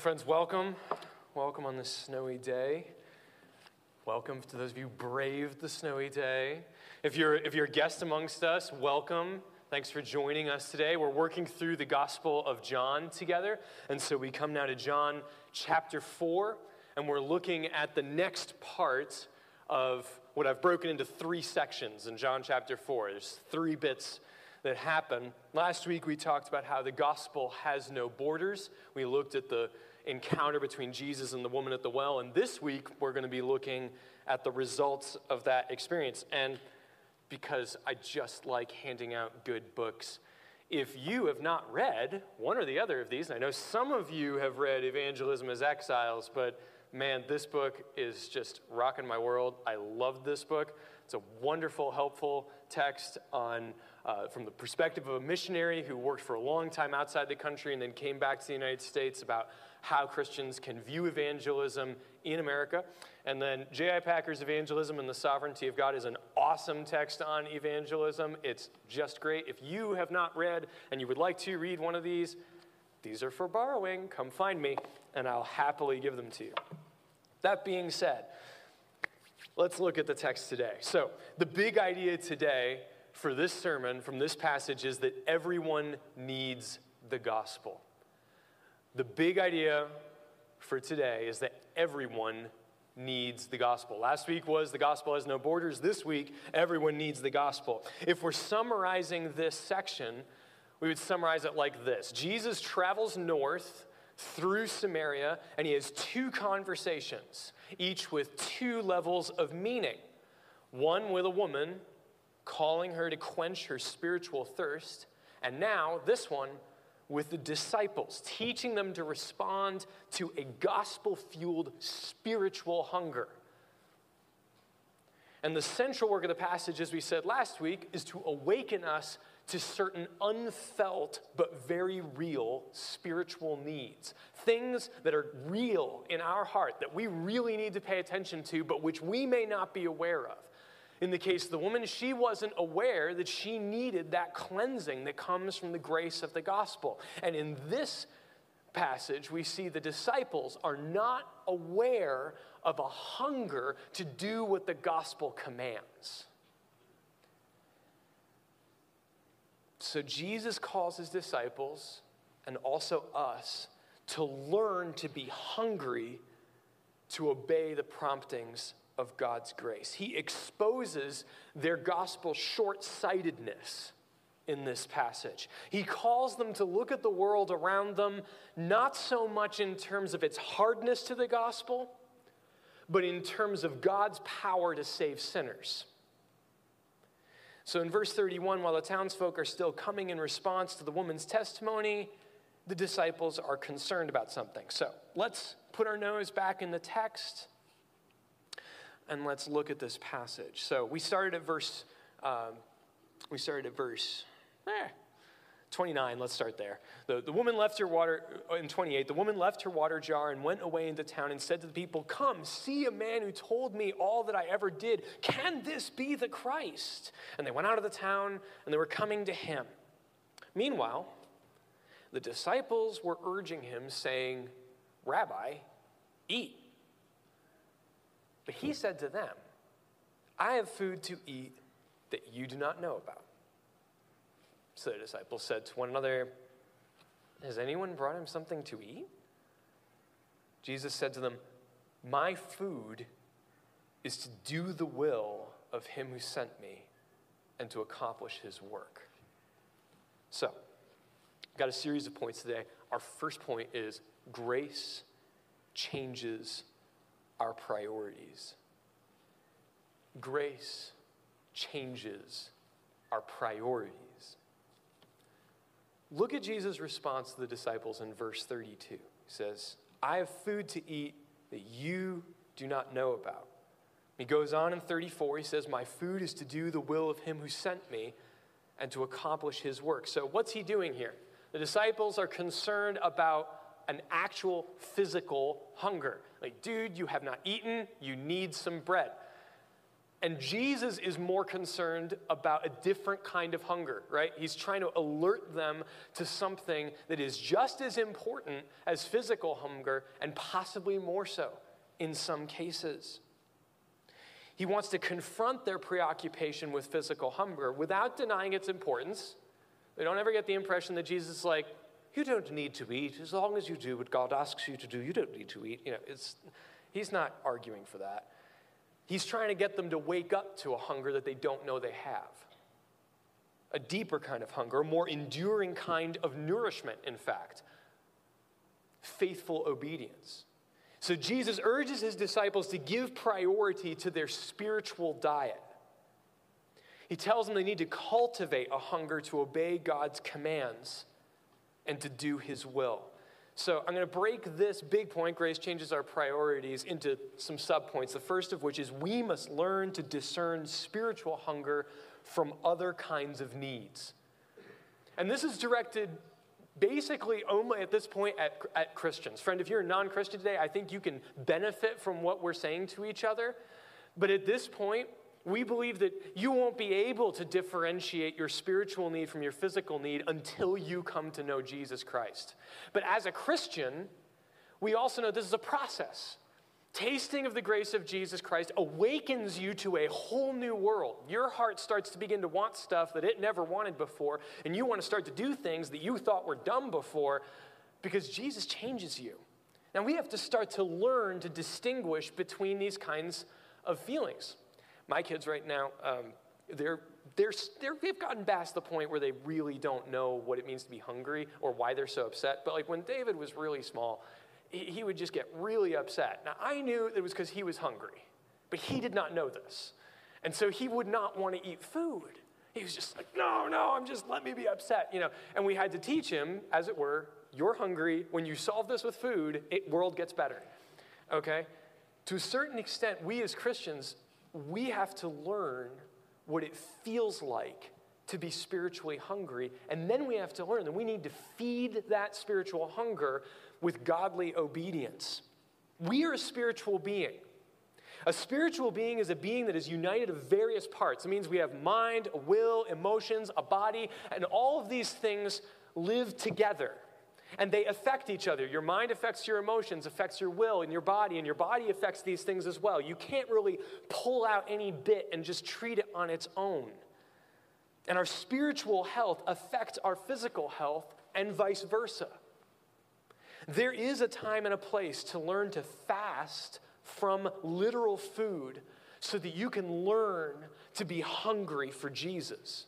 friends, welcome. Welcome on this snowy day. Welcome to those of you who braved the snowy day. If you're, if you're a guest amongst us, welcome. Thanks for joining us today. We're working through the Gospel of John together. And so we come now to John chapter 4, and we're looking at the next part of what I've broken into three sections in John chapter 4. There's three bits that happen. Last week we talked about how the gospel has no borders. We looked at the encounter between Jesus and the woman at the well. And this week, we're going to be looking at the results of that experience. And because I just like handing out good books, if you have not read one or the other of these, I know some of you have read Evangelism as Exiles, but man, this book is just rocking my world. I love this book. It's a wonderful, helpful text on uh, from the perspective of a missionary who worked for a long time outside the country and then came back to the United States about how Christians can view evangelism in America. And then J.I. Packer's Evangelism and the Sovereignty of God is an awesome text on evangelism. It's just great. If you have not read and you would like to read one of these, these are for borrowing. Come find me, and I'll happily give them to you. That being said, let's look at the text today. So, the big idea today for this sermon from this passage is that everyone needs the gospel. The big idea for today is that everyone needs the gospel. Last week was the gospel has no borders. This week, everyone needs the gospel. If we're summarizing this section, we would summarize it like this Jesus travels north through Samaria, and he has two conversations, each with two levels of meaning. One with a woman, calling her to quench her spiritual thirst, and now this one with the disciples, teaching them to respond to a gospel fueled spiritual hunger. And the central work of the passage, as we said last week, is to awaken us to certain unfelt but very real spiritual needs. Things that are real in our heart that we really need to pay attention to, but which we may not be aware of. In the case of the woman, she wasn't aware that she needed that cleansing that comes from the grace of the gospel. And in this passage, we see the disciples are not aware of a hunger to do what the gospel commands. So Jesus calls his disciples and also us to learn to be hungry to obey the promptings of God's grace. He exposes their gospel short sightedness in this passage. He calls them to look at the world around them not so much in terms of its hardness to the gospel, but in terms of God's power to save sinners. So in verse 31, while the townsfolk are still coming in response to the woman's testimony, the disciples are concerned about something. So let's put our nose back in the text and let's look at this passage. So we started at verse, um, we started at verse eh, 29. Let's start there. The, the woman left her water, uh, in 28, the woman left her water jar and went away into town and said to the people, Come, see a man who told me all that I ever did. Can this be the Christ? And they went out of the town and they were coming to him. Meanwhile, the disciples were urging him, saying, Rabbi, eat. But he said to them, I have food to eat that you do not know about. So the disciples said to one another, Has anyone brought him something to eat? Jesus said to them, My food is to do the will of him who sent me and to accomplish his work. So, got a series of points today. Our first point is grace changes our priorities. Grace changes our priorities. Look at Jesus' response to the disciples in verse 32. He says, I have food to eat that you do not know about. He goes on in 34, he says, My food is to do the will of him who sent me and to accomplish his work. So, what's he doing here? The disciples are concerned about an actual physical hunger. Like, dude, you have not eaten, you need some bread. And Jesus is more concerned about a different kind of hunger, right? He's trying to alert them to something that is just as important as physical hunger and possibly more so in some cases. He wants to confront their preoccupation with physical hunger without denying its importance. They don't ever get the impression that Jesus is like, you don't need to eat. As long as you do what God asks you to do, you don't need to eat. You know, it's, he's not arguing for that. He's trying to get them to wake up to a hunger that they don't know they have. A deeper kind of hunger, a more enduring kind of nourishment, in fact. Faithful obedience. So Jesus urges his disciples to give priority to their spiritual diet. He tells them they need to cultivate a hunger to obey God's commands and to do his will. So I'm going to break this big point, grace changes our priorities, into some subpoints. The first of which is we must learn to discern spiritual hunger from other kinds of needs. And this is directed basically only at this point at, at Christians. Friend, if you're a non Christian today, I think you can benefit from what we're saying to each other. But at this point, we believe that you won't be able to differentiate your spiritual need from your physical need until you come to know Jesus Christ. But as a Christian, we also know this is a process. Tasting of the grace of Jesus Christ awakens you to a whole new world. Your heart starts to begin to want stuff that it never wanted before, and you want to start to do things that you thought were dumb before because Jesus changes you. Now, we have to start to learn to distinguish between these kinds of feelings my kids right now, um, they're, they're, they're, they've gotten past the point where they really don't know what it means to be hungry or why they're so upset. But like when David was really small, he, he would just get really upset. Now, I knew it was because he was hungry, but he did not know this. And so he would not want to eat food. He was just like, no, no, I'm just, let me be upset, you know. And we had to teach him, as it were, you're hungry. When you solve this with food, it world gets better, okay? To a certain extent, we as Christians we have to learn what it feels like to be spiritually hungry. And then we have to learn that we need to feed that spiritual hunger with godly obedience. We are a spiritual being. A spiritual being is a being that is united of various parts. It means we have mind, will, emotions, a body, and all of these things live together and they affect each other. Your mind affects your emotions, affects your will and your body, and your body affects these things as well. You can't really pull out any bit and just treat it on its own. And our spiritual health affects our physical health and vice versa. There is a time and a place to learn to fast from literal food so that you can learn to be hungry for Jesus.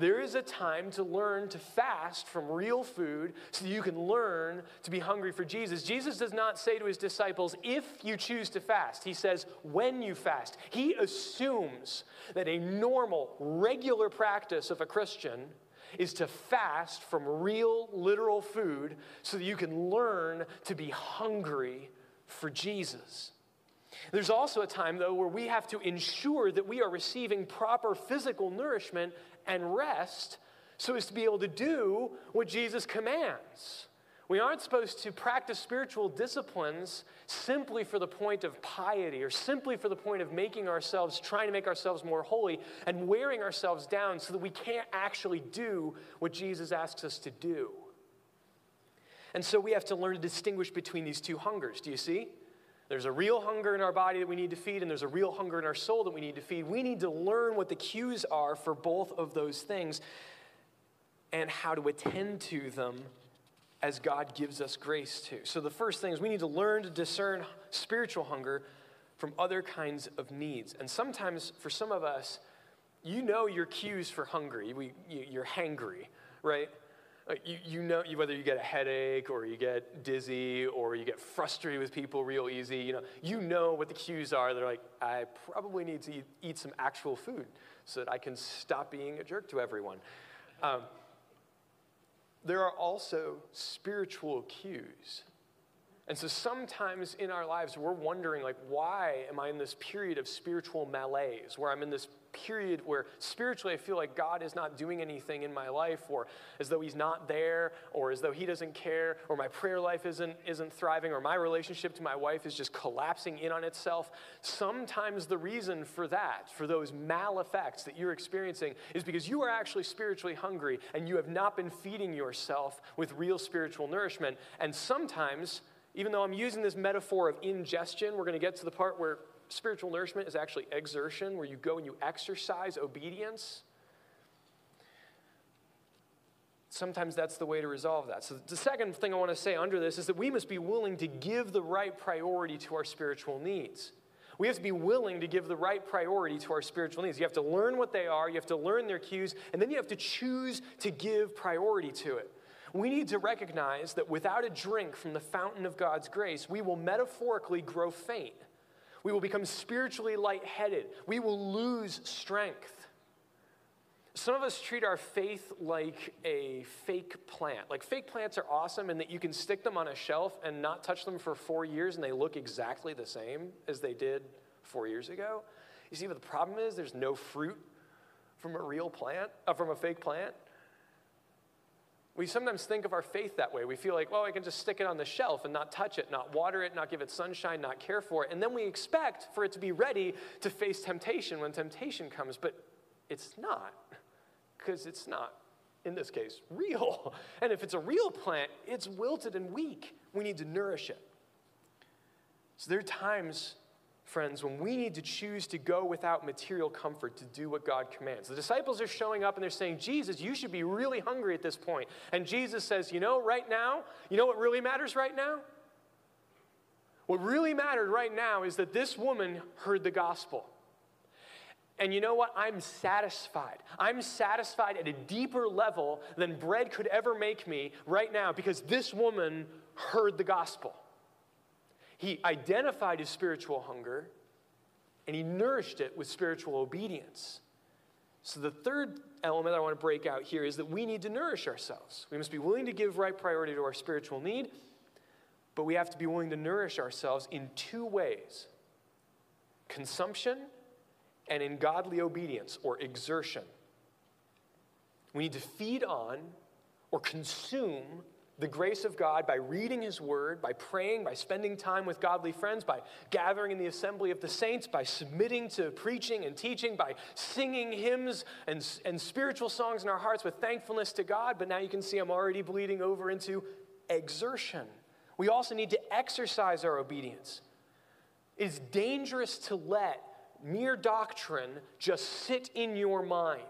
There is a time to learn to fast from real food so that you can learn to be hungry for Jesus. Jesus does not say to his disciples, if you choose to fast. He says, when you fast. He assumes that a normal, regular practice of a Christian is to fast from real, literal food so that you can learn to be hungry for Jesus. There's also a time, though, where we have to ensure that we are receiving proper physical nourishment and rest so as to be able to do what Jesus commands. We aren't supposed to practice spiritual disciplines simply for the point of piety or simply for the point of making ourselves, trying to make ourselves more holy and wearing ourselves down so that we can't actually do what Jesus asks us to do. And so we have to learn to distinguish between these two hungers. Do you see? There's a real hunger in our body that we need to feed, and there's a real hunger in our soul that we need to feed. We need to learn what the cues are for both of those things and how to attend to them as God gives us grace to. So, the first thing is we need to learn to discern spiritual hunger from other kinds of needs. And sometimes, for some of us, you know your cues for hungry. We, you're hangry, right? You, you know whether you get a headache or you get dizzy or you get frustrated with people real easy you know you know what the cues are. They're like i probably need to eat, eat some actual food so that i can stop being a jerk to everyone. Um, there are also spiritual cues. And so sometimes in our lives, we're wondering, like, why am I in this period of spiritual malaise, where I'm in this period where spiritually I feel like God is not doing anything in my life, or as though He's not there, or as though He doesn't care, or my prayer life isn't, isn't thriving, or my relationship to my wife is just collapsing in on itself. Sometimes the reason for that, for those mal effects that you're experiencing, is because you are actually spiritually hungry and you have not been feeding yourself with real spiritual nourishment. And sometimes even though I'm using this metaphor of ingestion, we're going to get to the part where spiritual nourishment is actually exertion, where you go and you exercise obedience. Sometimes that's the way to resolve that. So, the second thing I want to say under this is that we must be willing to give the right priority to our spiritual needs. We have to be willing to give the right priority to our spiritual needs. You have to learn what they are, you have to learn their cues, and then you have to choose to give priority to it. We need to recognize that without a drink from the fountain of God's grace, we will metaphorically grow faint. We will become spiritually lightheaded. We will lose strength. Some of us treat our faith like a fake plant. Like fake plants are awesome in that you can stick them on a shelf and not touch them for four years and they look exactly the same as they did four years ago. You see but the problem is? There's no fruit from a real plant, uh, from a fake plant. We sometimes think of our faith that way. We feel like, well, I can just stick it on the shelf and not touch it, not water it, not give it sunshine, not care for it. And then we expect for it to be ready to face temptation when temptation comes. But it's not, because it's not, in this case, real. And if it's a real plant, it's wilted and weak. We need to nourish it. So there are times friends, when we need to choose to go without material comfort to do what God commands. The disciples are showing up and they're saying, Jesus, you should be really hungry at this point. And Jesus says, You know, right now, you know what really matters right now? What really mattered right now is that this woman heard the gospel. And you know what? I'm satisfied. I'm satisfied at a deeper level than bread could ever make me right now because this woman heard the gospel. He identified his spiritual hunger and he nourished it with spiritual obedience. So, the third element I want to break out here is that we need to nourish ourselves. We must be willing to give right priority to our spiritual need, but we have to be willing to nourish ourselves in two ways consumption and in godly obedience or exertion. We need to feed on or consume the grace of God by reading His Word, by praying, by spending time with godly friends, by gathering in the assembly of the saints, by submitting to preaching and teaching, by singing hymns and, and spiritual songs in our hearts with thankfulness to God. But now you can see I'm already bleeding over into exertion. We also need to exercise our obedience. It's dangerous to let mere doctrine just sit in your mind.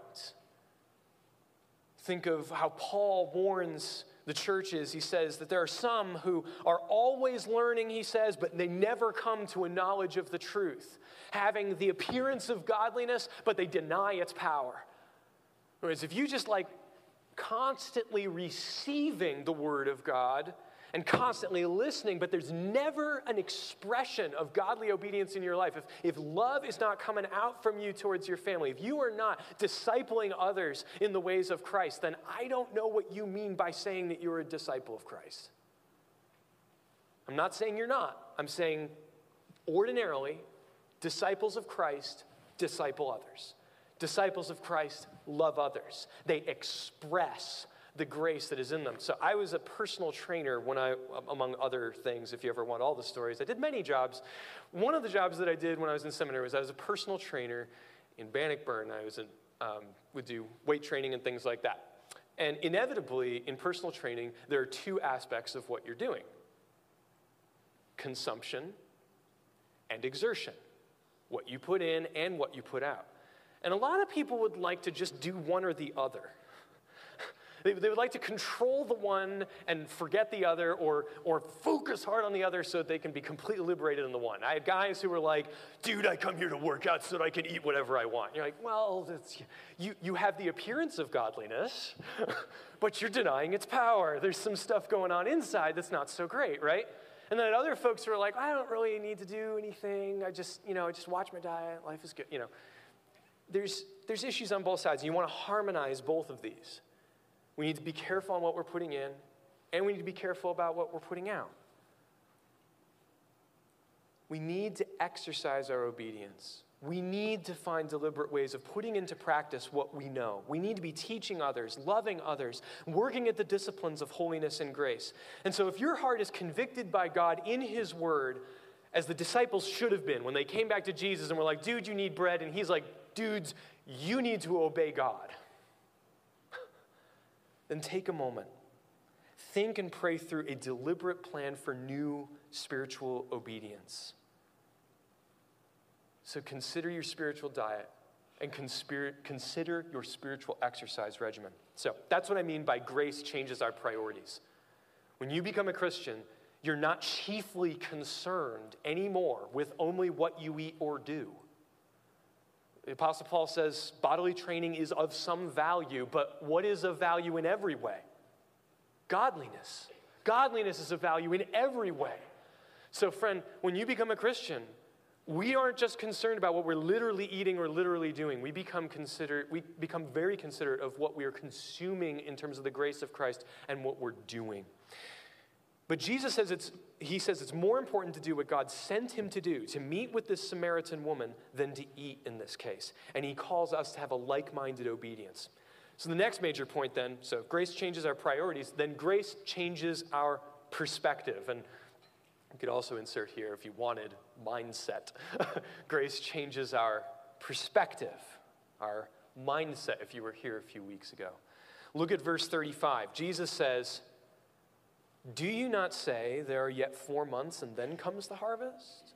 Think of how Paul warns the churches, he says that there are some who are always learning, he says, but they never come to a knowledge of the truth, having the appearance of godliness, but they deny its power. Whereas if you just like constantly receiving the word of God, and constantly listening, but there's never an expression of godly obedience in your life. If, if love is not coming out from you towards your family, if you are not discipling others in the ways of Christ, then I don't know what you mean by saying that you're a disciple of Christ. I'm not saying you're not. I'm saying ordinarily, disciples of Christ disciple others. Disciples of Christ love others. They express the grace that is in them. So I was a personal trainer when I, among other things, if you ever want all the stories, I did many jobs. One of the jobs that I did when I was in seminary was I was a personal trainer in Bannockburn. I was in, um, would do weight training and things like that. And inevitably, in personal training, there are two aspects of what you're doing consumption and exertion, what you put in and what you put out. And a lot of people would like to just do one or the other. They, they would like to control the one and forget the other or, or focus hard on the other so that they can be completely liberated in the one. I had guys who were like, dude, I come here to work out so that I can eat whatever I want. You're like, well, you, you have the appearance of godliness, but you're denying its power. There's some stuff going on inside that's not so great, right? And then other folks who are like, I don't really need to do anything. I just, you know, I just watch my diet. Life is good, you know. There's, there's issues on both sides. You want to harmonize both of these. We need to be careful on what we're putting in, and we need to be careful about what we're putting out. we need to exercise our obedience. We need to find deliberate ways of putting into practice what we know. We need to be teaching others, loving others, working at the disciplines of holiness and grace. And so, if your heart is convicted by God in His Word, as the disciples should have been when they came back to Jesus and were like, dude, you need bread. And He's like, dudes, you need to obey God. then take a moment. Think and pray through a deliberate plan for new spiritual obedience. So consider your spiritual diet and consider your spiritual exercise regimen. So that's what I mean by grace changes our priorities. When you become a Christian, you're not chiefly concerned anymore with only what you eat or do. The Apostle Paul says bodily training is of some value, but what is of value in every way? Godliness. Godliness is of value in every way. So, friend, when you become a Christian, we aren't just concerned about what we're literally eating or literally doing. We become consider, we become very considerate of what we are consuming in terms of the grace of Christ and what we're doing. But Jesus says it's, he says it's more important to do what God sent him to do, to meet with this Samaritan woman, than to eat in this case. And he calls us to have a like minded obedience. So the next major point then so grace changes our priorities, then grace changes our perspective. And you could also insert here, if you wanted, mindset. Grace changes our perspective, our mindset, if you were here a few weeks ago. Look at verse 35. Jesus says, Do you not say there are yet four months and then comes the harvest?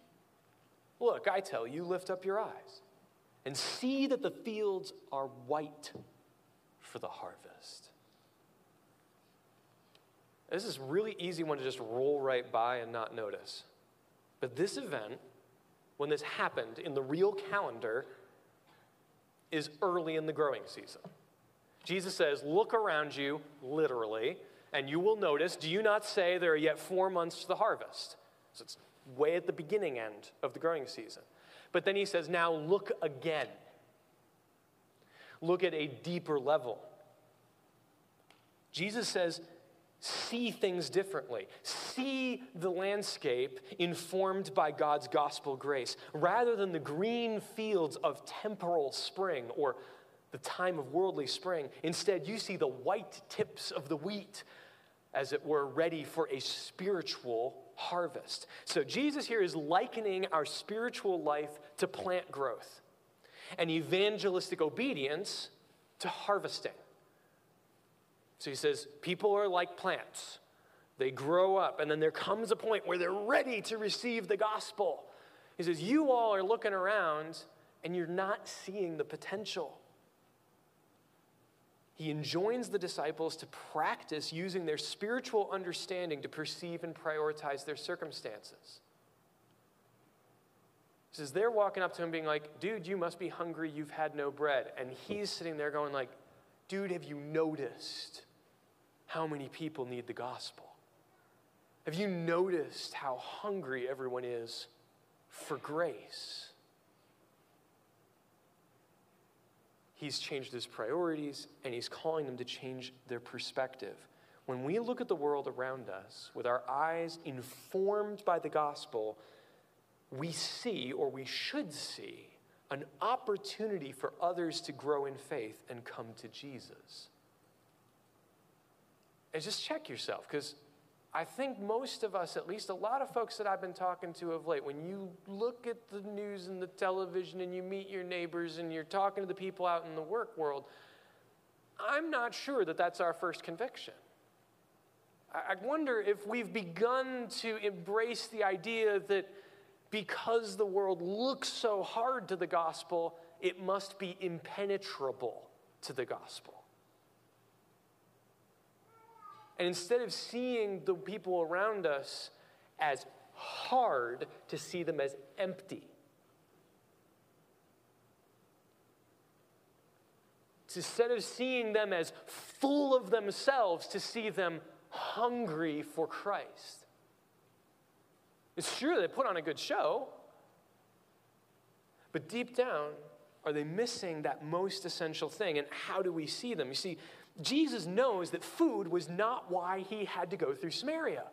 Look, I tell you, lift up your eyes and see that the fields are white for the harvest. This is really easy one to just roll right by and not notice. But this event, when this happened in the real calendar, is early in the growing season. Jesus says, Look around you, literally, and you will notice, do you not say there are yet four months to the harvest? So it's way at the beginning end of the growing season. But then he says, Now look again. Look at a deeper level. Jesus says, see things differently, see the landscape informed by God's gospel grace, rather than the green fields of temporal spring or the time of worldly spring. Instead, you see the white tips of the wheat, as it were, ready for a spiritual harvest. So, Jesus here is likening our spiritual life to plant growth and evangelistic obedience to harvesting. So he says, people are like plants. They grow up, and then there comes a point where they're ready to receive the gospel. He says, You all are looking around and you're not seeing the potential. He enjoins the disciples to practice using their spiritual understanding to perceive and prioritize their circumstances. He says, They're walking up to him being like, Dude, you must be hungry. You've had no bread. And he's sitting there going, like, Dude, have you noticed how many people need the gospel? Have you noticed how hungry everyone is for grace? He's changed his priorities and he's calling them to change their perspective. When we look at the world around us with our eyes informed by the gospel, we see, or we should see, an opportunity for others to grow in faith and come to Jesus. And just check yourself, because I think most of us, at least a lot of folks that I've been talking to of late, when you look at the news and the television and you meet your neighbors and you're talking to the people out in the work world, I'm not sure that that's our first conviction. I wonder if we've begun to embrace the idea that because the world looks so hard to the gospel, it must be impenetrable to the gospel. And instead of seeing the people around us as hard, to see them as empty. Instead of seeing them as full of themselves, to see them hungry for Christ. It's true they put on a good show, but deep down, are they missing that most essential thing? And how do we see them? You see, Jesus knows that food was not why he had to go through Samaria.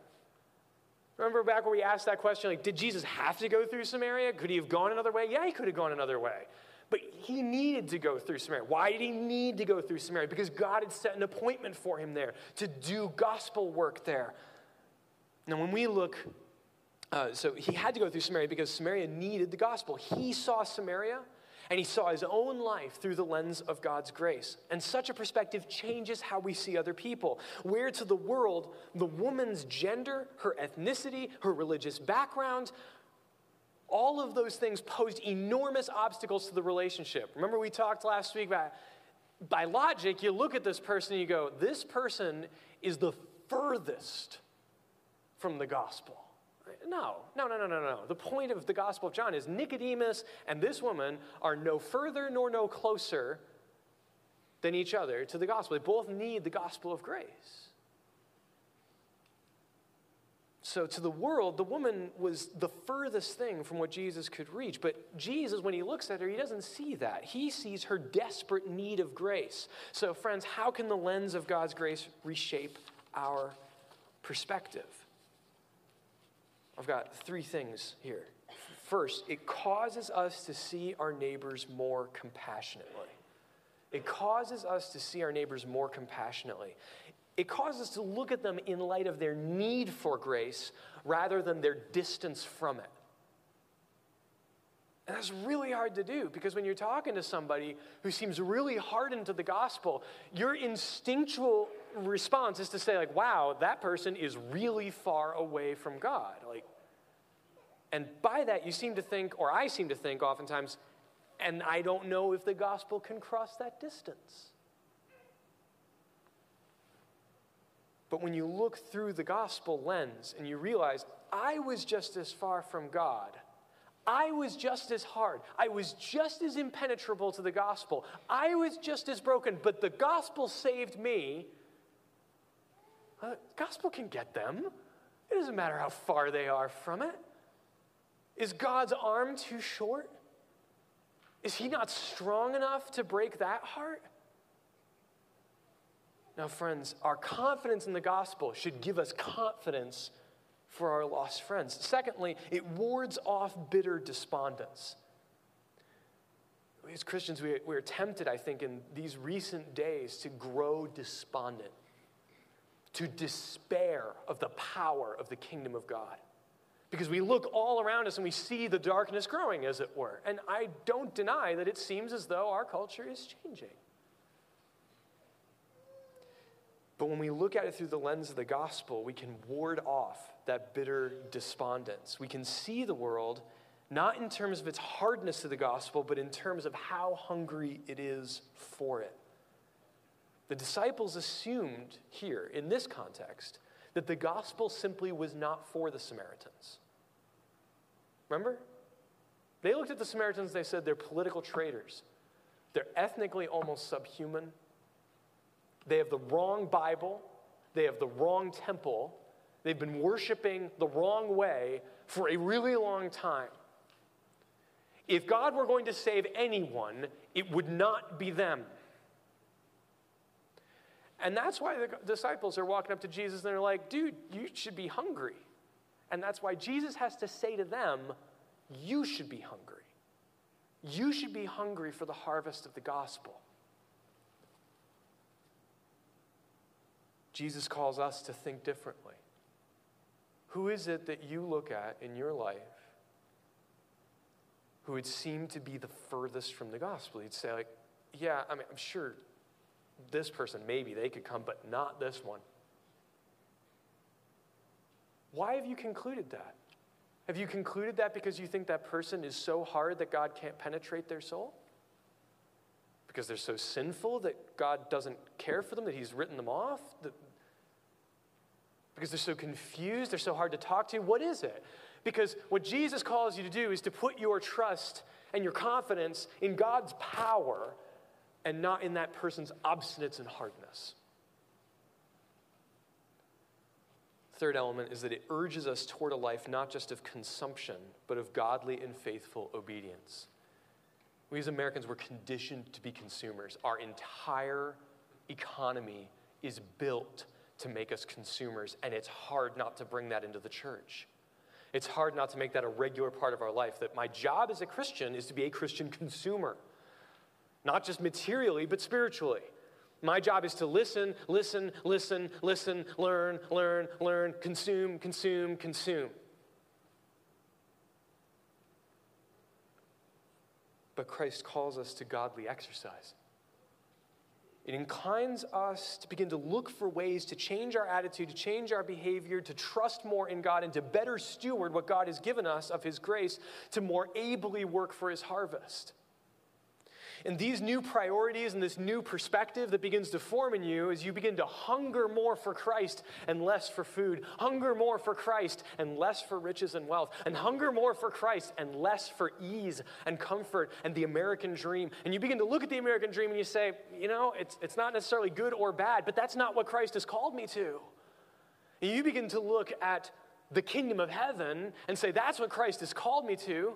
Remember back when we asked that question, like, did Jesus have to go through Samaria? Could he have gone another way? Yeah, he could have gone another way. But he needed to go through Samaria. Why did he need to go through Samaria? Because God had set an appointment for him there to do gospel work there. Now, when we look, uh, so he had to go through Samaria because Samaria needed the gospel. He saw Samaria and he saw his own life through the lens of God's grace. And such a perspective changes how we see other people. Where to the world, the woman's gender, her ethnicity, her religious background, all of those things posed enormous obstacles to the relationship. Remember, we talked last week about by logic, you look at this person and you go, this person is the furthest from the gospel. No, no, no, no, no, no. The point of the Gospel of John is Nicodemus and this woman are no further nor no closer than each other to the gospel. They both need the gospel of grace. So, to the world, the woman was the furthest thing from what Jesus could reach. But Jesus, when he looks at her, he doesn't see that. He sees her desperate need of grace. So, friends, how can the lens of God's grace reshape our perspective? I've got three things here. First, it causes us to see our neighbors more compassionately. It causes us to see our neighbors more compassionately. It causes us to look at them in light of their need for grace rather than their distance from it. And that's really hard to do because when you're talking to somebody who seems really hardened to the gospel, your instinctual response is to say, like, wow, that person is really far away from God. Like, and by that, you seem to think, or I seem to think oftentimes, and I don't know if the gospel can cross that distance. But when you look through the gospel lens and you realize, I was just as far from God, I was just as hard, I was just as impenetrable to the gospel, I was just as broken, but the gospel saved me. Uh, gospel can get them. It doesn't matter how far they are from it. Is God's arm too short? Is he not strong enough to break that heart? Now, friends, our confidence in the gospel should give us confidence for our lost friends. Secondly, it wards off bitter despondence. As Christians, we, we're tempted, I think, in these recent days to grow despondent, to despair of the power of the kingdom of God because we look all around us and we see the darkness growing, as it were. And I don't deny that it seems as though our culture is changing. But when we look at it through the lens of the gospel, we can ward off that bitter despondence. We can see the world not in terms of its hardness to the gospel, but in terms of how hungry it is for it. The disciples assumed here, in this context, that the gospel simply was not for the Samaritans. Remember? They looked at the Samaritans, they said they're political traitors. They're ethnically almost subhuman. They have the wrong Bible. They have the wrong temple. They've been worshiping the wrong way for a really long time. If God were going to save anyone, it would not be them. And that's why the disciples are walking up to Jesus and they're like, dude, you should be hungry. And that's why Jesus has to say to them, You should be hungry. You should be hungry for the harvest of the gospel. Jesus calls us to think differently. Who is it that you look at in your life who would seem to be the furthest from the gospel? You'd say, like, yeah, I mean, I'm sure this person, maybe they could come, but not this one. Why have you concluded that? Have you concluded that because you think that person is so hard that God can't penetrate their soul? Because they're so sinful that God doesn't care for them, that He's written them off? That, because they're so confused, they're so hard to talk to? What is it? Because what Jesus calls you to do is to put your trust and your confidence in God's power and not in that person's obstinance and hardness. third element is that it urges us toward a life not just of consumption, but of godly and faithful obedience. We as Americans were conditioned to be consumers. Our entire economy is built to make us consumers, and it's hard not to bring that into the church. It's hard not to make that a regular part of our life. That my job as a Christian is to be a Christian consumer, not just materially, but spiritually. My job is to listen, listen, listen, listen, learn, learn, learn, consume, consume, consume. But Christ calls us to godly exercise. It inclines us to begin to look for ways to change our attitude, to change our behavior, to trust more in God, and to better steward what God has given us of His grace to more ably work for His harvest. And these new priorities and this new perspective that begins to form in you as you begin to hunger more for Christ and less for food, hunger more for Christ and less for riches and wealth, and hunger more for Christ and less for ease and comfort and the American dream. And you begin to look at the American dream and you say, you know, it's, it's not necessarily good or bad, but that's not what Christ has called me to. And you begin to look at the kingdom of heaven and say, that's what Christ has called me to.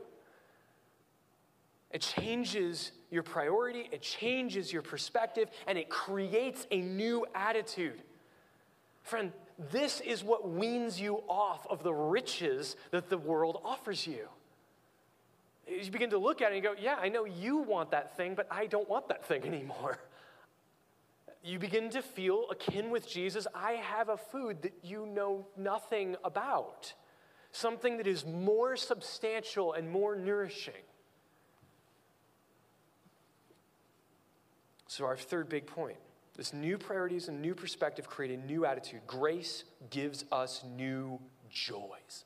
It changes your priority, it changes your perspective, and it creates a new attitude. Friend, this is what weans you off of the riches that the world offers you. You begin to look at it and go, Yeah, I know you want that thing, but I don't want that thing anymore. You begin to feel akin with Jesus. I have a food that you know nothing about, something that is more substantial and more nourishing. So, our third big point this new priorities and new perspective create a new attitude. Grace gives us new joys.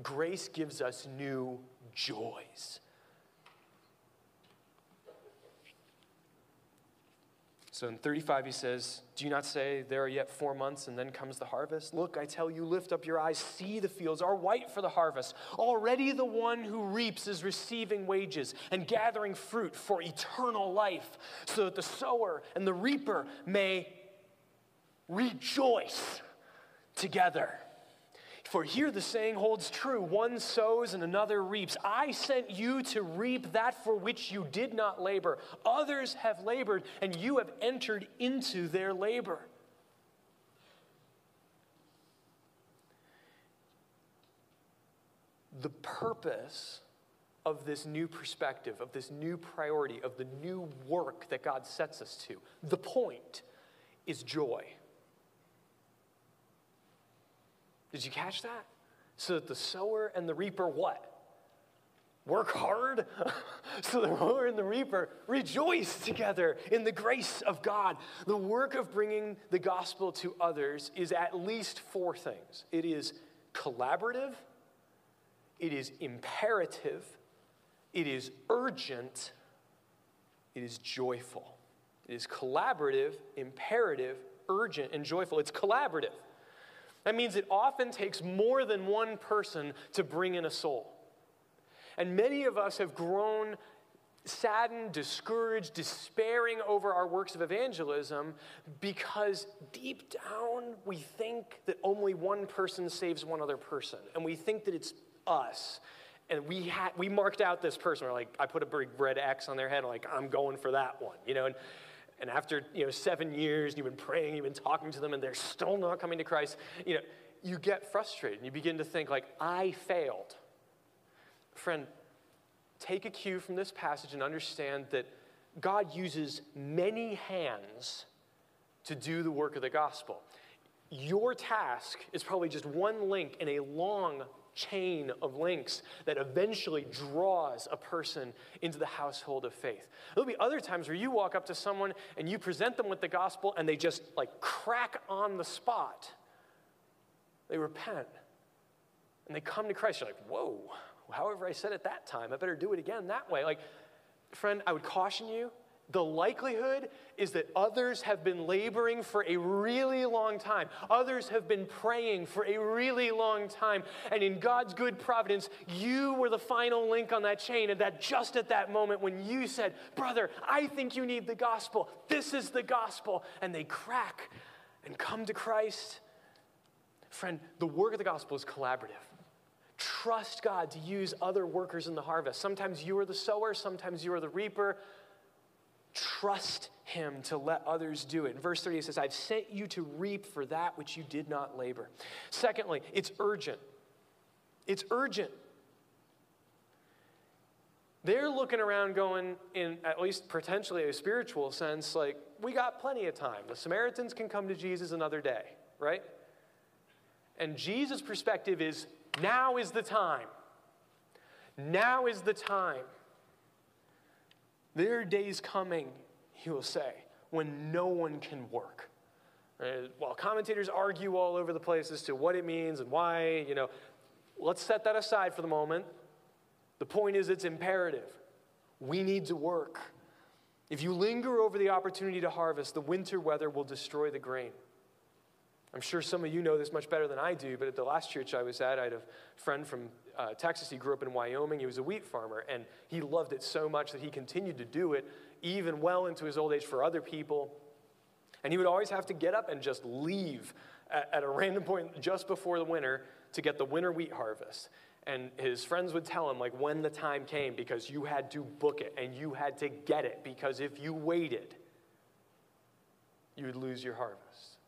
Grace gives us new joys. So in 35, he says, Do you not say, There are yet four months, and then comes the harvest? Look, I tell you, lift up your eyes, see the fields are white for the harvest. Already the one who reaps is receiving wages and gathering fruit for eternal life, so that the sower and the reaper may rejoice together. For here the saying holds true one sows and another reaps. I sent you to reap that for which you did not labor. Others have labored, and you have entered into their labor. The purpose of this new perspective, of this new priority, of the new work that God sets us to, the point is joy. Did you catch that? So that the sower and the reaper what? Work hard so the sower and the reaper rejoice together in the grace of God. The work of bringing the gospel to others is at least four things it is collaborative, it is imperative, it is urgent, it is joyful. It is collaborative, imperative, urgent, and joyful. It's collaborative. That means it often takes more than one person to bring in a soul. And many of us have grown saddened, discouraged, despairing over our works of evangelism because deep down we think that only one person saves one other person. And we think that it's us. And we, had, we marked out this person. We're like, I put a big red X on their head. I'm like, I'm going for that one. You know, and and after you know seven years, you've been praying, you've been talking to them, and they're still not coming to Christ, you know, you get frustrated and you begin to think like, I failed. Friend, take a cue from this passage and understand that God uses many hands to do the work of the gospel. Your task is probably just one link in a long chain of links that eventually draws a person into the household of faith. There'll be other times where you walk up to someone and you present them with the gospel and they just like crack on the spot. They repent and they come to Christ. You're like, whoa, however I said it that time, I better do it again that way. Like, friend, I would caution you the likelihood is that others have been laboring for a really long time. Others have been praying for a really long time. And in God's good providence, you were the final link on that chain. And that just at that moment when you said, Brother, I think you need the gospel, this is the gospel, and they crack and come to Christ. Friend, the work of the gospel is collaborative. Trust God to use other workers in the harvest. Sometimes you are the sower, sometimes you are the reaper. Trust him to let others do it. In verse 30, it says, I've sent you to reap for that which you did not labor. Secondly, it's urgent. It's urgent. They're looking around going, in at least potentially a spiritual sense, like, we got plenty of time. The Samaritans can come to Jesus another day, right? And Jesus' perspective is now is the time. Now is the time. There are days coming, he will say, when no one can work. Uh, while commentators argue all over the place as to what it means and why, you know, let's set that aside for the moment. The point is, it's imperative. We need to work. If you linger over the opportunity to harvest, the winter weather will destroy the grain. I'm sure some of you know this much better than I do, but at the last church I was at, I had a friend from uh, Texas. He grew up in Wyoming. He was a wheat farmer, and he loved it so much that he continued to do it even well into his old age for other people. And he would always have to get up and just leave at, at a random point just before the winter to get the winter wheat harvest. And his friends would tell him, like, when the time came, because you had to book it and you had to get it, because if you waited, you would lose your harvest.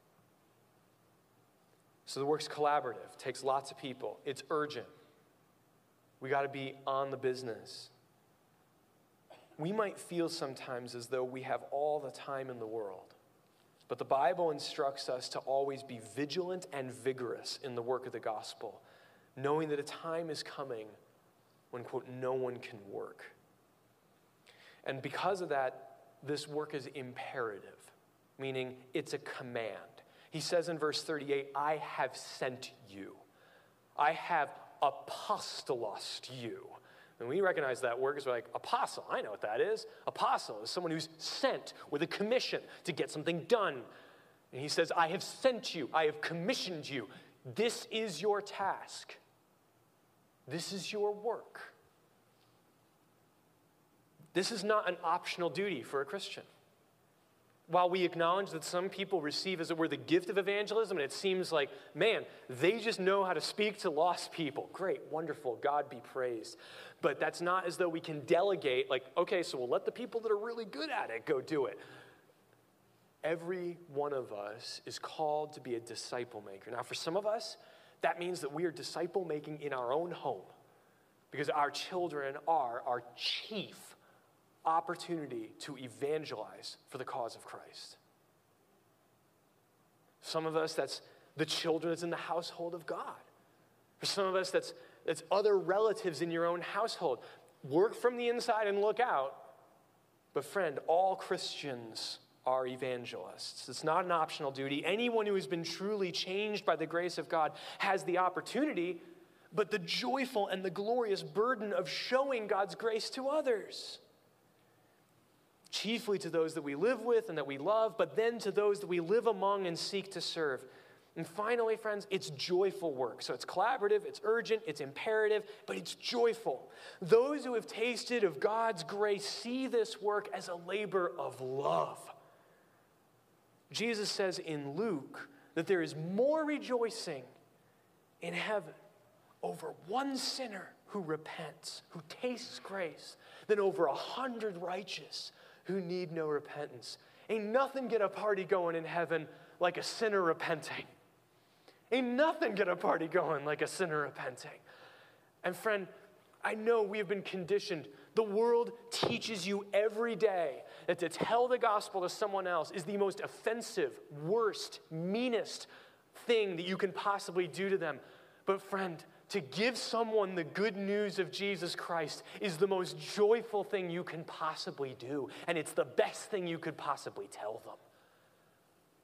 So the work's collaborative, takes lots of people, it's urgent. We got to be on the business. We might feel sometimes as though we have all the time in the world. But the Bible instructs us to always be vigilant and vigorous in the work of the gospel knowing that a time is coming when, quote, no one can work. And because of that, this work is imperative, meaning it's a command. He says in verse 38, I have sent you. I have apostolost you. And we recognize that word because we're like, apostle, I know what that is. Apostle is someone who's sent with a commission to get something done. And he says, I have sent you, I have commissioned you. This is your task. This is your work. This is not an optional duty for a Christian. While we acknowledge that some people receive, as it were, the gift of evangelism, and it seems like, man, they just know how to speak to lost people. Great, wonderful, God be praised. But that's not as though we can delegate, like, okay, so we'll let the people that are really good at it go do it. Every one of us is called to be a disciple maker. Now, for some of us, that means that we are disciple making in our own home because our children are our chief opportunity to evangelize for the cause of Christ. Some of us, that's the children that's in the household of God. For some of us, that's, that's other relatives in your own household. Work from the inside and look out. But, friend, all Christians are evangelists. It's not an optional duty. Anyone who has been truly changed by the grace of God has the opportunity, but the joyful and the glorious burden of showing God's grace to others. Chiefly to those that we live with and that we love, but then to those that we live among and seek to serve. And finally, friends, it's joyful work. So it's collaborative, it's urgent, it's imperative, but it's joyful. Those who have tasted of God's grace see this work as a labor of love. Jesus says in Luke that there is more rejoicing in heaven over one sinner who repents, who tastes grace, than over a hundred righteous who need no repentance. Ain't nothing get a party going in heaven like a sinner repenting. Ain't nothing get a party going like a sinner repenting. And friend, I know we have been conditioned. The world teaches you every day that to tell the gospel to someone else is the most offensive, worst, meanest thing that you can possibly do to them. But, friend, to give someone the good news of Jesus Christ is the most joyful thing you can possibly do, and it's the best thing you could possibly tell them.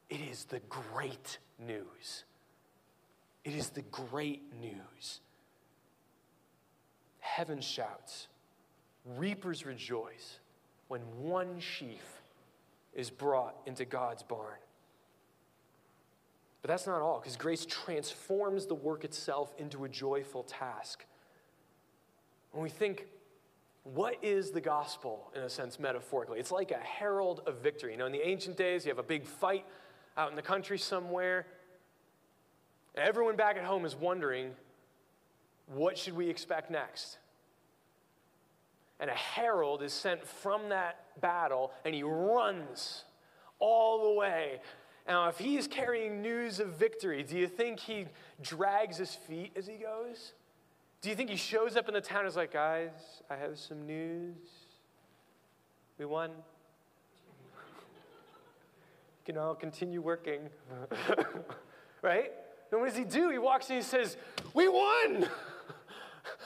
It is the great news. It is the great news. Heaven shouts, reapers rejoice when one sheaf is brought into God's barn. But that's not all, because grace transforms the work itself into a joyful task. When we think, what is the gospel, in a sense, metaphorically? It's like a herald of victory. You know, in the ancient days, you have a big fight out in the country somewhere. And Everyone back at home is wondering, what should we expect next? and a herald is sent from that battle, and he runs all the way. Now, if he's carrying news of victory, do you think he drags his feet as he goes? Do you think he shows up in the town and is like, guys, I have some news? We won. you can all continue working. right? And what does he do? He walks in and he says, We won!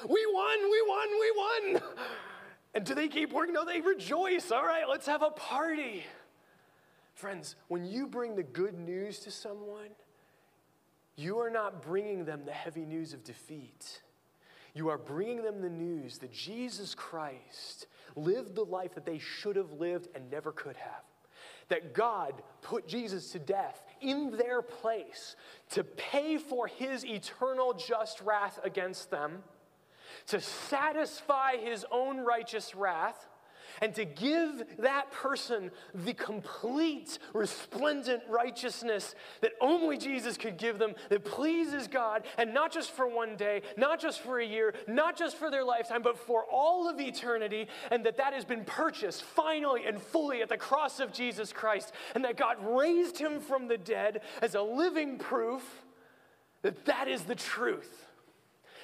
We won, we won, we won! And do they keep working? No, they rejoice. All right, let's have a party. Friends, when you bring the good news to someone, you are not bringing them the heavy news of defeat. You are bringing them the news that Jesus Christ lived the life that they should have lived and never could have. That God put Jesus to death in their place to pay for his eternal just wrath against them, to satisfy his own righteous wrath and to give that person the complete, resplendent righteousness that only Jesus could give them, that pleases God, and not just for one day, not just for a year, not just for their lifetime, but for all of eternity, and that that has been purchased finally and fully at the cross of Jesus Christ, and that God raised him from the dead as a living proof that that is the truth,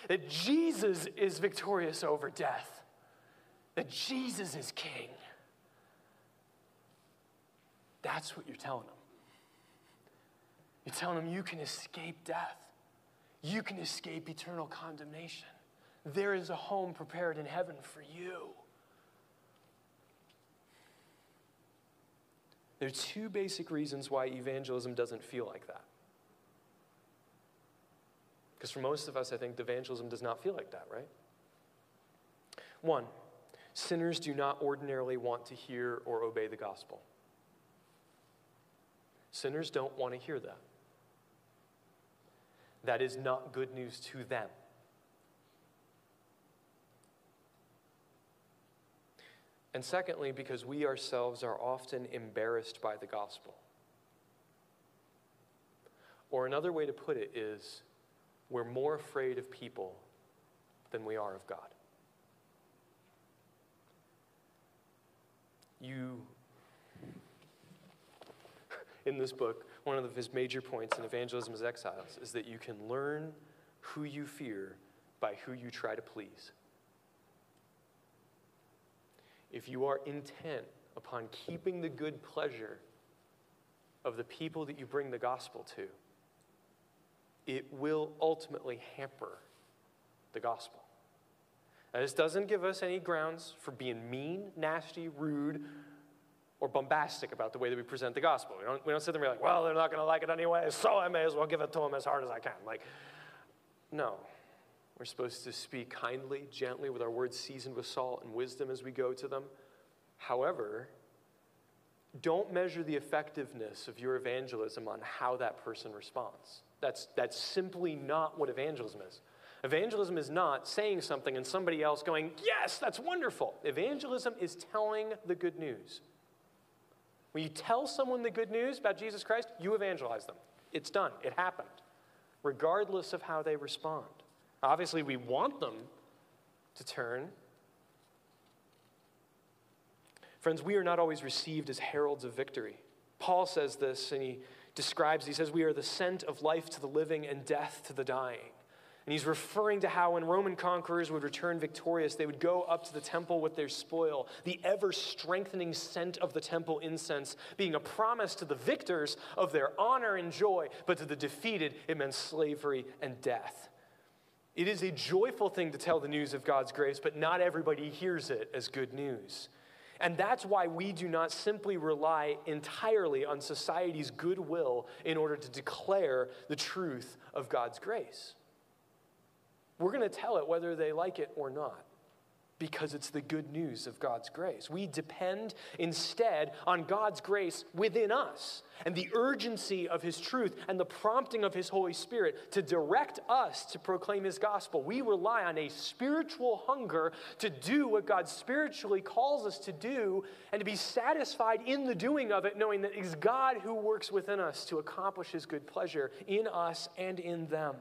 that Jesus is victorious over death that Jesus is king. That's what you're telling them. You're telling them you can escape death, you can escape eternal condemnation. There is a home prepared in heaven for you. There are two basic reasons why evangelism doesn't feel like that. Because for most of us, I think evangelism does not feel like that, right? One, Sinners do not ordinarily want to hear or obey the gospel. Sinners don't want to hear that. That is not good news to them. And secondly, because we ourselves are often embarrassed by the gospel. Or another way to put it is, we're more afraid of people than we are of God. You, in this book, one of his major points in Evangelism as Exiles is that you can learn who you fear by who you try to please. If you are intent upon keeping the good pleasure of the people that you bring the gospel to, it will ultimately hamper the gospel. Now, this doesn't give us any grounds for being mean, nasty, rude, or bombastic about the way that we present the gospel. We don't, we don't sit there and be like, well, they're not going to like it anyway, so I may as well give it to them as hard as I can. Like, no. We're supposed to speak kindly, gently, with our words seasoned with salt and wisdom as we go to them. However, don't measure the effectiveness of your evangelism on how that person responds. That's, that's simply not what evangelism is. Evangelism is not saying something and somebody else going, Yes, that's wonderful. Evangelism is telling the good news. When you tell someone the good news about Jesus Christ, you evangelize them. It's done, it happened, regardless of how they respond. Obviously, we want them to turn. Friends, we are not always received as heralds of victory. Paul says this, and he describes, he says, We are the scent of life to the living and death to the dying. And he's referring to how when Roman conquerors would return victorious, they would go up to the temple with their spoil, the ever strengthening scent of the temple incense being a promise to the victors of their honor and joy, but to the defeated, it meant slavery and death. It is a joyful thing to tell the news of God's grace, but not everybody hears it as good news. And that's why we do not simply rely entirely on society's goodwill in order to declare the truth of God's grace. We're going to tell it whether they like it or not because it's the good news of God's grace. We depend instead on God's grace within us and the urgency of His truth and the prompting of His Holy Spirit to direct us to proclaim His gospel. We rely on a spiritual hunger to do what God spiritually calls us to do and to be satisfied in the doing of it, knowing that it is God who works within us to accomplish His good pleasure in us and in them.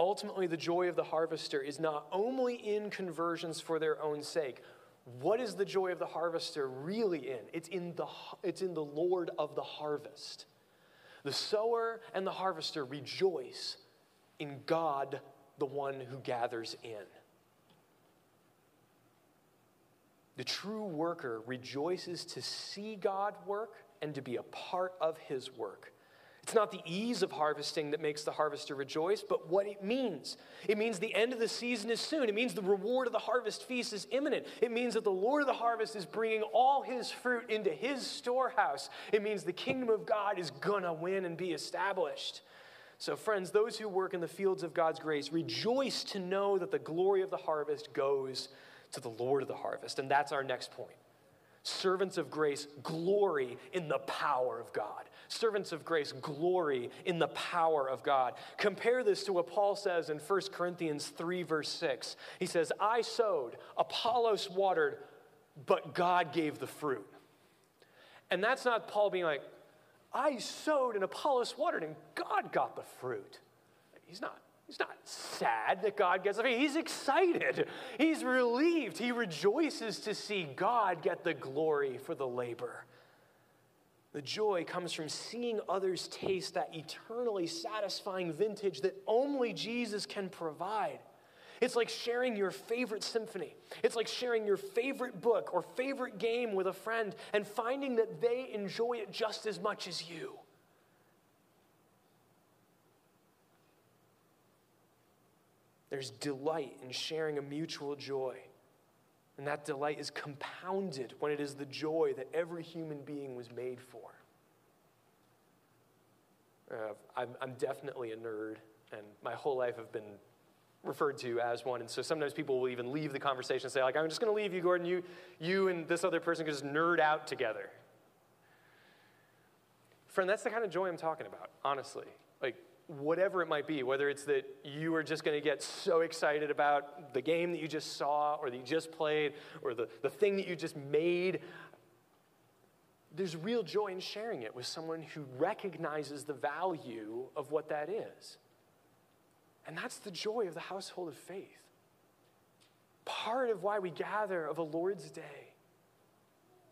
Ultimately, the joy of the harvester is not only in conversions for their own sake. What is the joy of the harvester really in? It's in the, it's in the Lord of the harvest. The sower and the harvester rejoice in God, the one who gathers in. The true worker rejoices to see God work and to be a part of his work. It's not the ease of harvesting that makes the harvester rejoice, but what it means. It means the end of the season is soon. It means the reward of the harvest feast is imminent. It means that the Lord of the harvest is bringing all his fruit into his storehouse. It means the kingdom of God is going to win and be established. So, friends, those who work in the fields of God's grace rejoice to know that the glory of the harvest goes to the Lord of the harvest. And that's our next point. Servants of grace glory in the power of God. Servants of grace glory in the power of God. Compare this to what Paul says in 1 Corinthians 3, verse 6. He says, I sowed, Apollos watered, but God gave the fruit. And that's not Paul being like, I sowed and Apollos watered and God got the fruit. He's not. He's not sad that God gets the fruit. He's excited. He's relieved. He rejoices to see God get the glory for the labor. The joy comes from seeing others taste that eternally satisfying vintage that only Jesus can provide. It's like sharing your favorite symphony. It's like sharing your favorite book or favorite game with a friend and finding that they enjoy it just as much as you. There's delight in sharing a mutual joy. And that delight is compounded when it is the joy that every human being was made for. Uh, I'm, I'm definitely a nerd, and my whole life I've been referred to as one. And so sometimes people will even leave the conversation and say, like, I'm just going to leave you, Gordon. You, you and this other person can just nerd out together. Friend, that's the kind of joy I'm talking about, honestly. Like, whatever it might be, whether it's that you are just going to get so excited about the game that you just saw or that you just played or the, the thing that you just made, there's real joy in sharing it with someone who recognizes the value of what that is. And that's the joy of the household of faith. Part of why we gather of a Lord's Day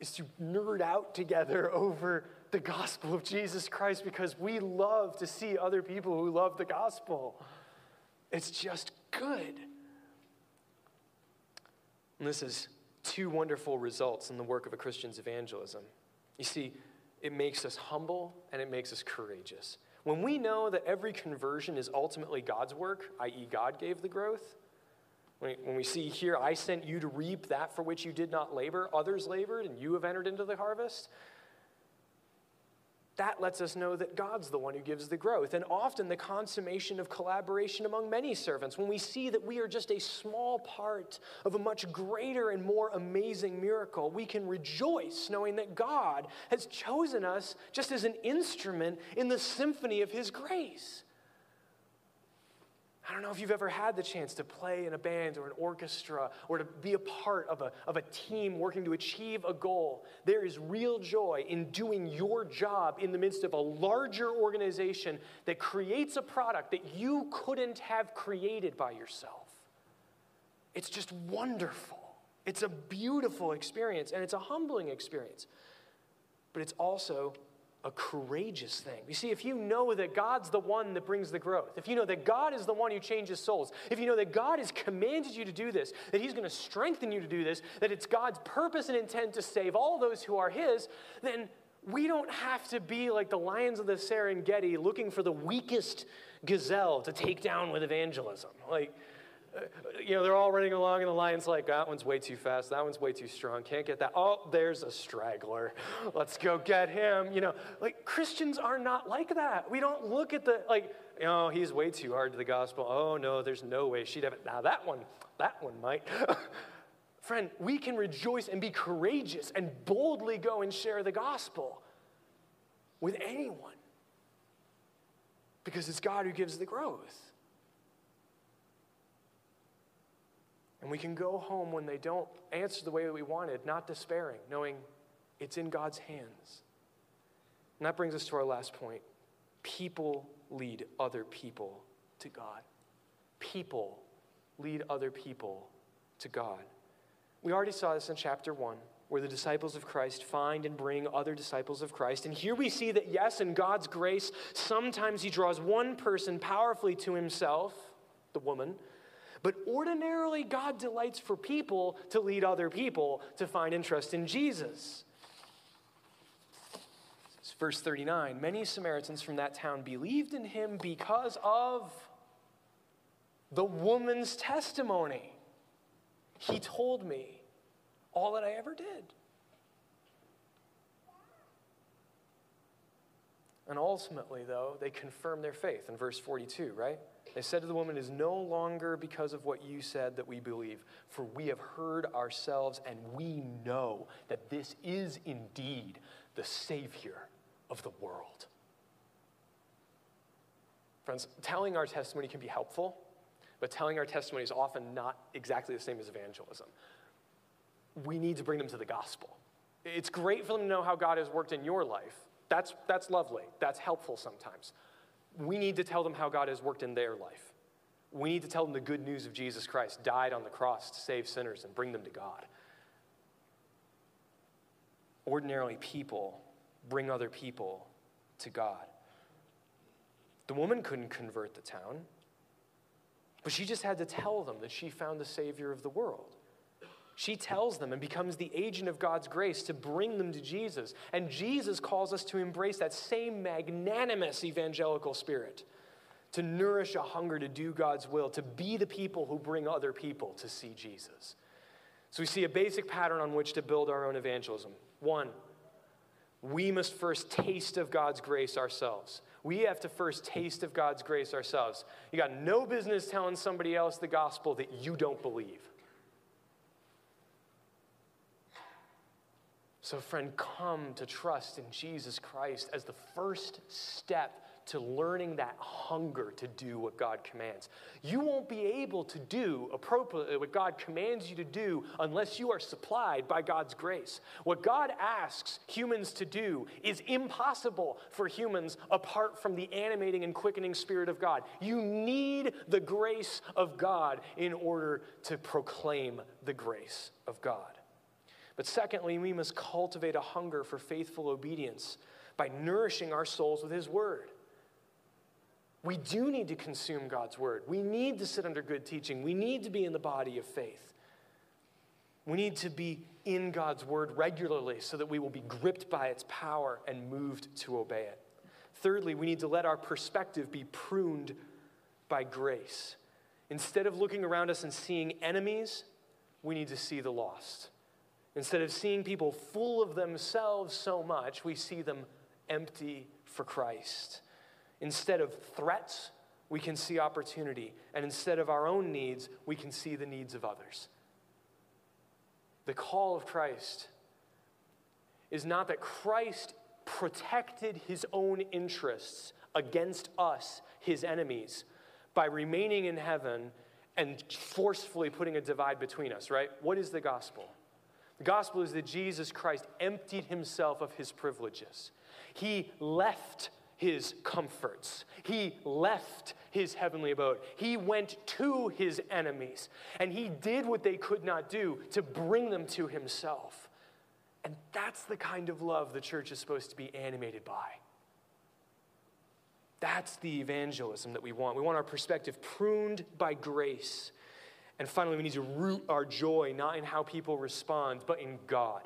is to nerd out together over the gospel of Jesus Christ because we love to see other people who love the gospel. It's just good. And this is two wonderful results in the work of a Christian's evangelism. You see, it makes us humble and it makes us courageous. When we know that every conversion is ultimately God's work, i.e., God gave the growth, when we see here, I sent you to reap that for which you did not labor, others labored, and you have entered into the harvest, that lets us know that God's the one who gives the growth. And often the consummation of collaboration among many servants, when we see that we are just a small part of a much greater and more amazing miracle, we can rejoice knowing that God has chosen us just as an instrument in the symphony of His grace. I don't know if you've ever had the chance to play in a band or an orchestra or to be a part of a, of a team working to achieve a goal. There is real joy in doing your job in the midst of a larger organization that creates a product that you couldn't have created by yourself. It's just wonderful. It's a beautiful experience and it's a humbling experience. But it's also a courageous thing. You see, if you know that God's the one that brings the growth, if you know that God is the one who changes souls, if you know that God has commanded you to do this, that He's going to strengthen you to do this, that it's God's purpose and intent to save all those who are His, then we don't have to be like the lions of the Serengeti looking for the weakest gazelle to take down with evangelism. Like, you know, they're all running along, and the lion's like, that one's way too fast, that one's way too strong, can't get that. Oh, there's a straggler. Let's go get him. You know, like Christians are not like that. We don't look at the, like, oh, he's way too hard to the gospel. Oh, no, there's no way she'd have it. Now, that one, that one might. Friend, we can rejoice and be courageous and boldly go and share the gospel with anyone because it's God who gives the growth. And we can go home when they don't answer the way that we wanted, not despairing, knowing it's in God's hands. And that brings us to our last point people lead other people to God. people lead other people to God. We already saw this in chapter 1, where the disciples of Christ find and bring other disciples of Christ. And here we see that, yes, in God's grace, sometimes He draws one person powerfully to Himself, the woman, but ordinarily God delights for people to lead other people to find interest in Jesus. It's verse 39 Many Samaritans from that town believed in Him because of the woman's testimony. He told me all that I ever did. And ultimately, though, they confirm their faith in verse 42, right? They said to the woman, It is no longer because of what you said that we believe, for we have heard ourselves and we know that this is indeed the Savior of the world. Friends, telling our testimony can be helpful but telling our testimony is often not exactly the same as evangelism. We need to bring them to the gospel. It's great for them to know how God has worked in your life. That's, that's lovely. That's helpful sometimes. We need to tell them how God has worked in their life. We need to tell them the good news of Jesus Christ died on the cross to save sinners and bring them to God. Ordinarily, people bring other people to God. The woman couldn't convert the town. But she just had to tell them that she found the Savior of the world. She tells them and becomes the agent of God's grace to bring them to Jesus. And Jesus calls us to embrace that same magnanimous evangelical spirit, to nourish a hunger to do God's will, to be the people who bring other people to see Jesus. So we see a basic pattern on which to build our own evangelism. One, we must first taste of God's grace ourselves. We have to first taste of God's grace ourselves. You got no business telling somebody else the gospel that you don't believe. So, friend, come to trust in Jesus Christ as the first step to learning that hunger to do what God commands. You won't be able to do appropriately what God commands you to do unless you are supplied by God's grace. What God asks humans to do is impossible for humans apart from the animating and quickening Spirit of God. You need the grace of God in order to proclaim the grace of God. But secondly, we must cultivate a hunger for faithful obedience by nourishing our souls with His Word. We do need to consume God's word. We need to sit under good teaching. We need to be in the body of faith. We need to be in God's word regularly so that we will be gripped by its power and moved to obey it. Thirdly, we need to let our perspective be pruned by grace. Instead of looking around us and seeing enemies, we need to see the lost. Instead of seeing people full of themselves so much, we see them empty for Christ. Instead of threats, we can see opportunity. And instead of our own needs, we can see the needs of others. The call of Christ is not that Christ protected his own interests against us, his enemies, by remaining in heaven and forcefully putting a divide between us, right? What is the gospel? The gospel is that Jesus Christ emptied himself of his privileges. He left his comforts. He left his heavenly abode. He went to his enemies, and he did what they could not do to bring them to himself. And that's the kind of love the church is supposed to be animated by. That's the evangelism that we want. We want our perspective pruned by grace. And finally, we need to root our joy not in how people respond, but in God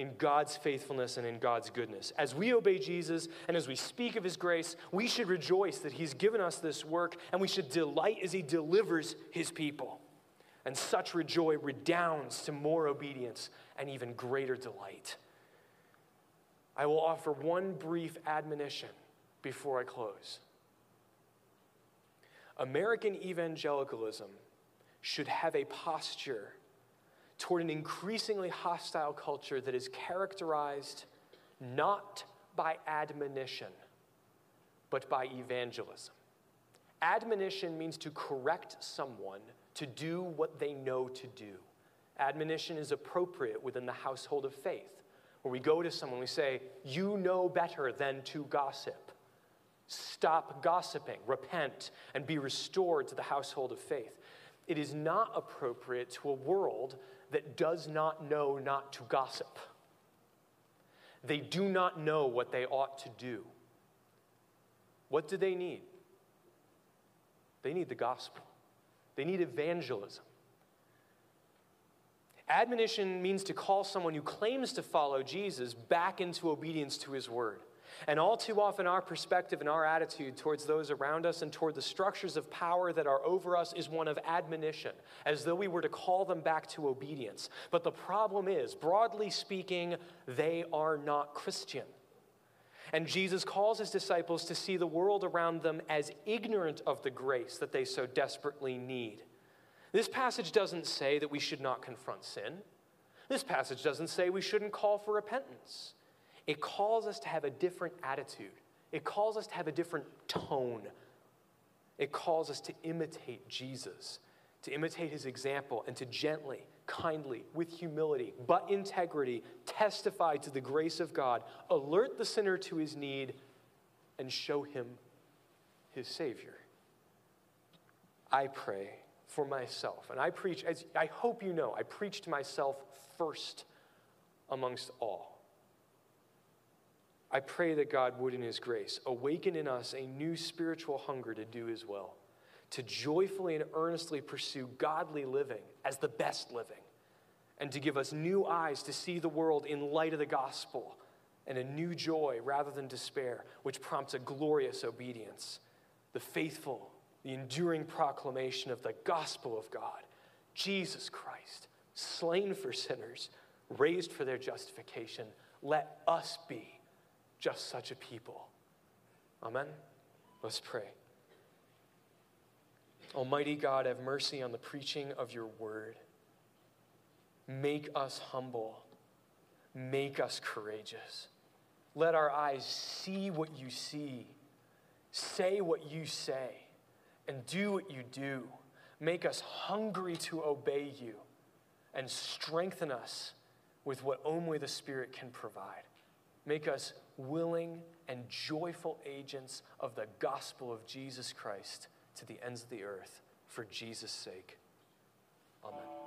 in God's faithfulness and in God's goodness. As we obey Jesus and as we speak of his grace, we should rejoice that he's given us this work and we should delight as he delivers his people. And such joy redounds to more obedience and even greater delight. I will offer one brief admonition before I close. American evangelicalism should have a posture toward an increasingly hostile culture that is characterized not by admonition, but by evangelism. Admonition means to correct someone to do what they know to do. Admonition is appropriate within the household of faith, where we go to someone, we say, You know better than to gossip. Stop gossiping, repent, and be restored to the household of faith. It is not appropriate to a world that does not know not to gossip. They do not know what they ought to do. What do they need? They need the gospel, they need evangelism. Admonition means to call someone who claims to follow Jesus back into obedience to his word. And all too often, our perspective and our attitude towards those around us and toward the structures of power that are over us is one of admonition, as though we were to call them back to obedience. But the problem is, broadly speaking, they are not Christian. And Jesus calls his disciples to see the world around them as ignorant of the grace that they so desperately need. This passage doesn't say that we should not confront sin. This passage doesn't say we shouldn't call for repentance. It calls us to have a different attitude, it calls us to have a different tone. It calls us to imitate Jesus, to imitate his example, and to gently, kindly, with humility, but integrity, testify to the grace of God, alert the sinner to his need, and show him his Savior. I pray for myself, and I preach, as I hope you know, I preach to myself first amongst all. I pray that God would, in His grace, awaken in us a new spiritual hunger to do His will, to joyfully and earnestly pursue godly living as the best living, and to give us new eyes to see the world in light of the gospel and a new joy rather than despair, which prompts a glorious obedience, the faithful, the enduring proclamation of the gospel of God, Jesus Christ, slain for sinners, raised for their justification. Let us be just such a people. Amen? Let's pray. Almighty God, have mercy on the preaching of your word. Make us humble. Make us courageous. Let our eyes see what you see, say what you say, and do what you do. Make us hungry to obey you and strengthen us with what only the Spirit can provide. Make us willing and joyful agents of the gospel of Jesus Christ to the ends of the earth for Jesus' sake. Amen.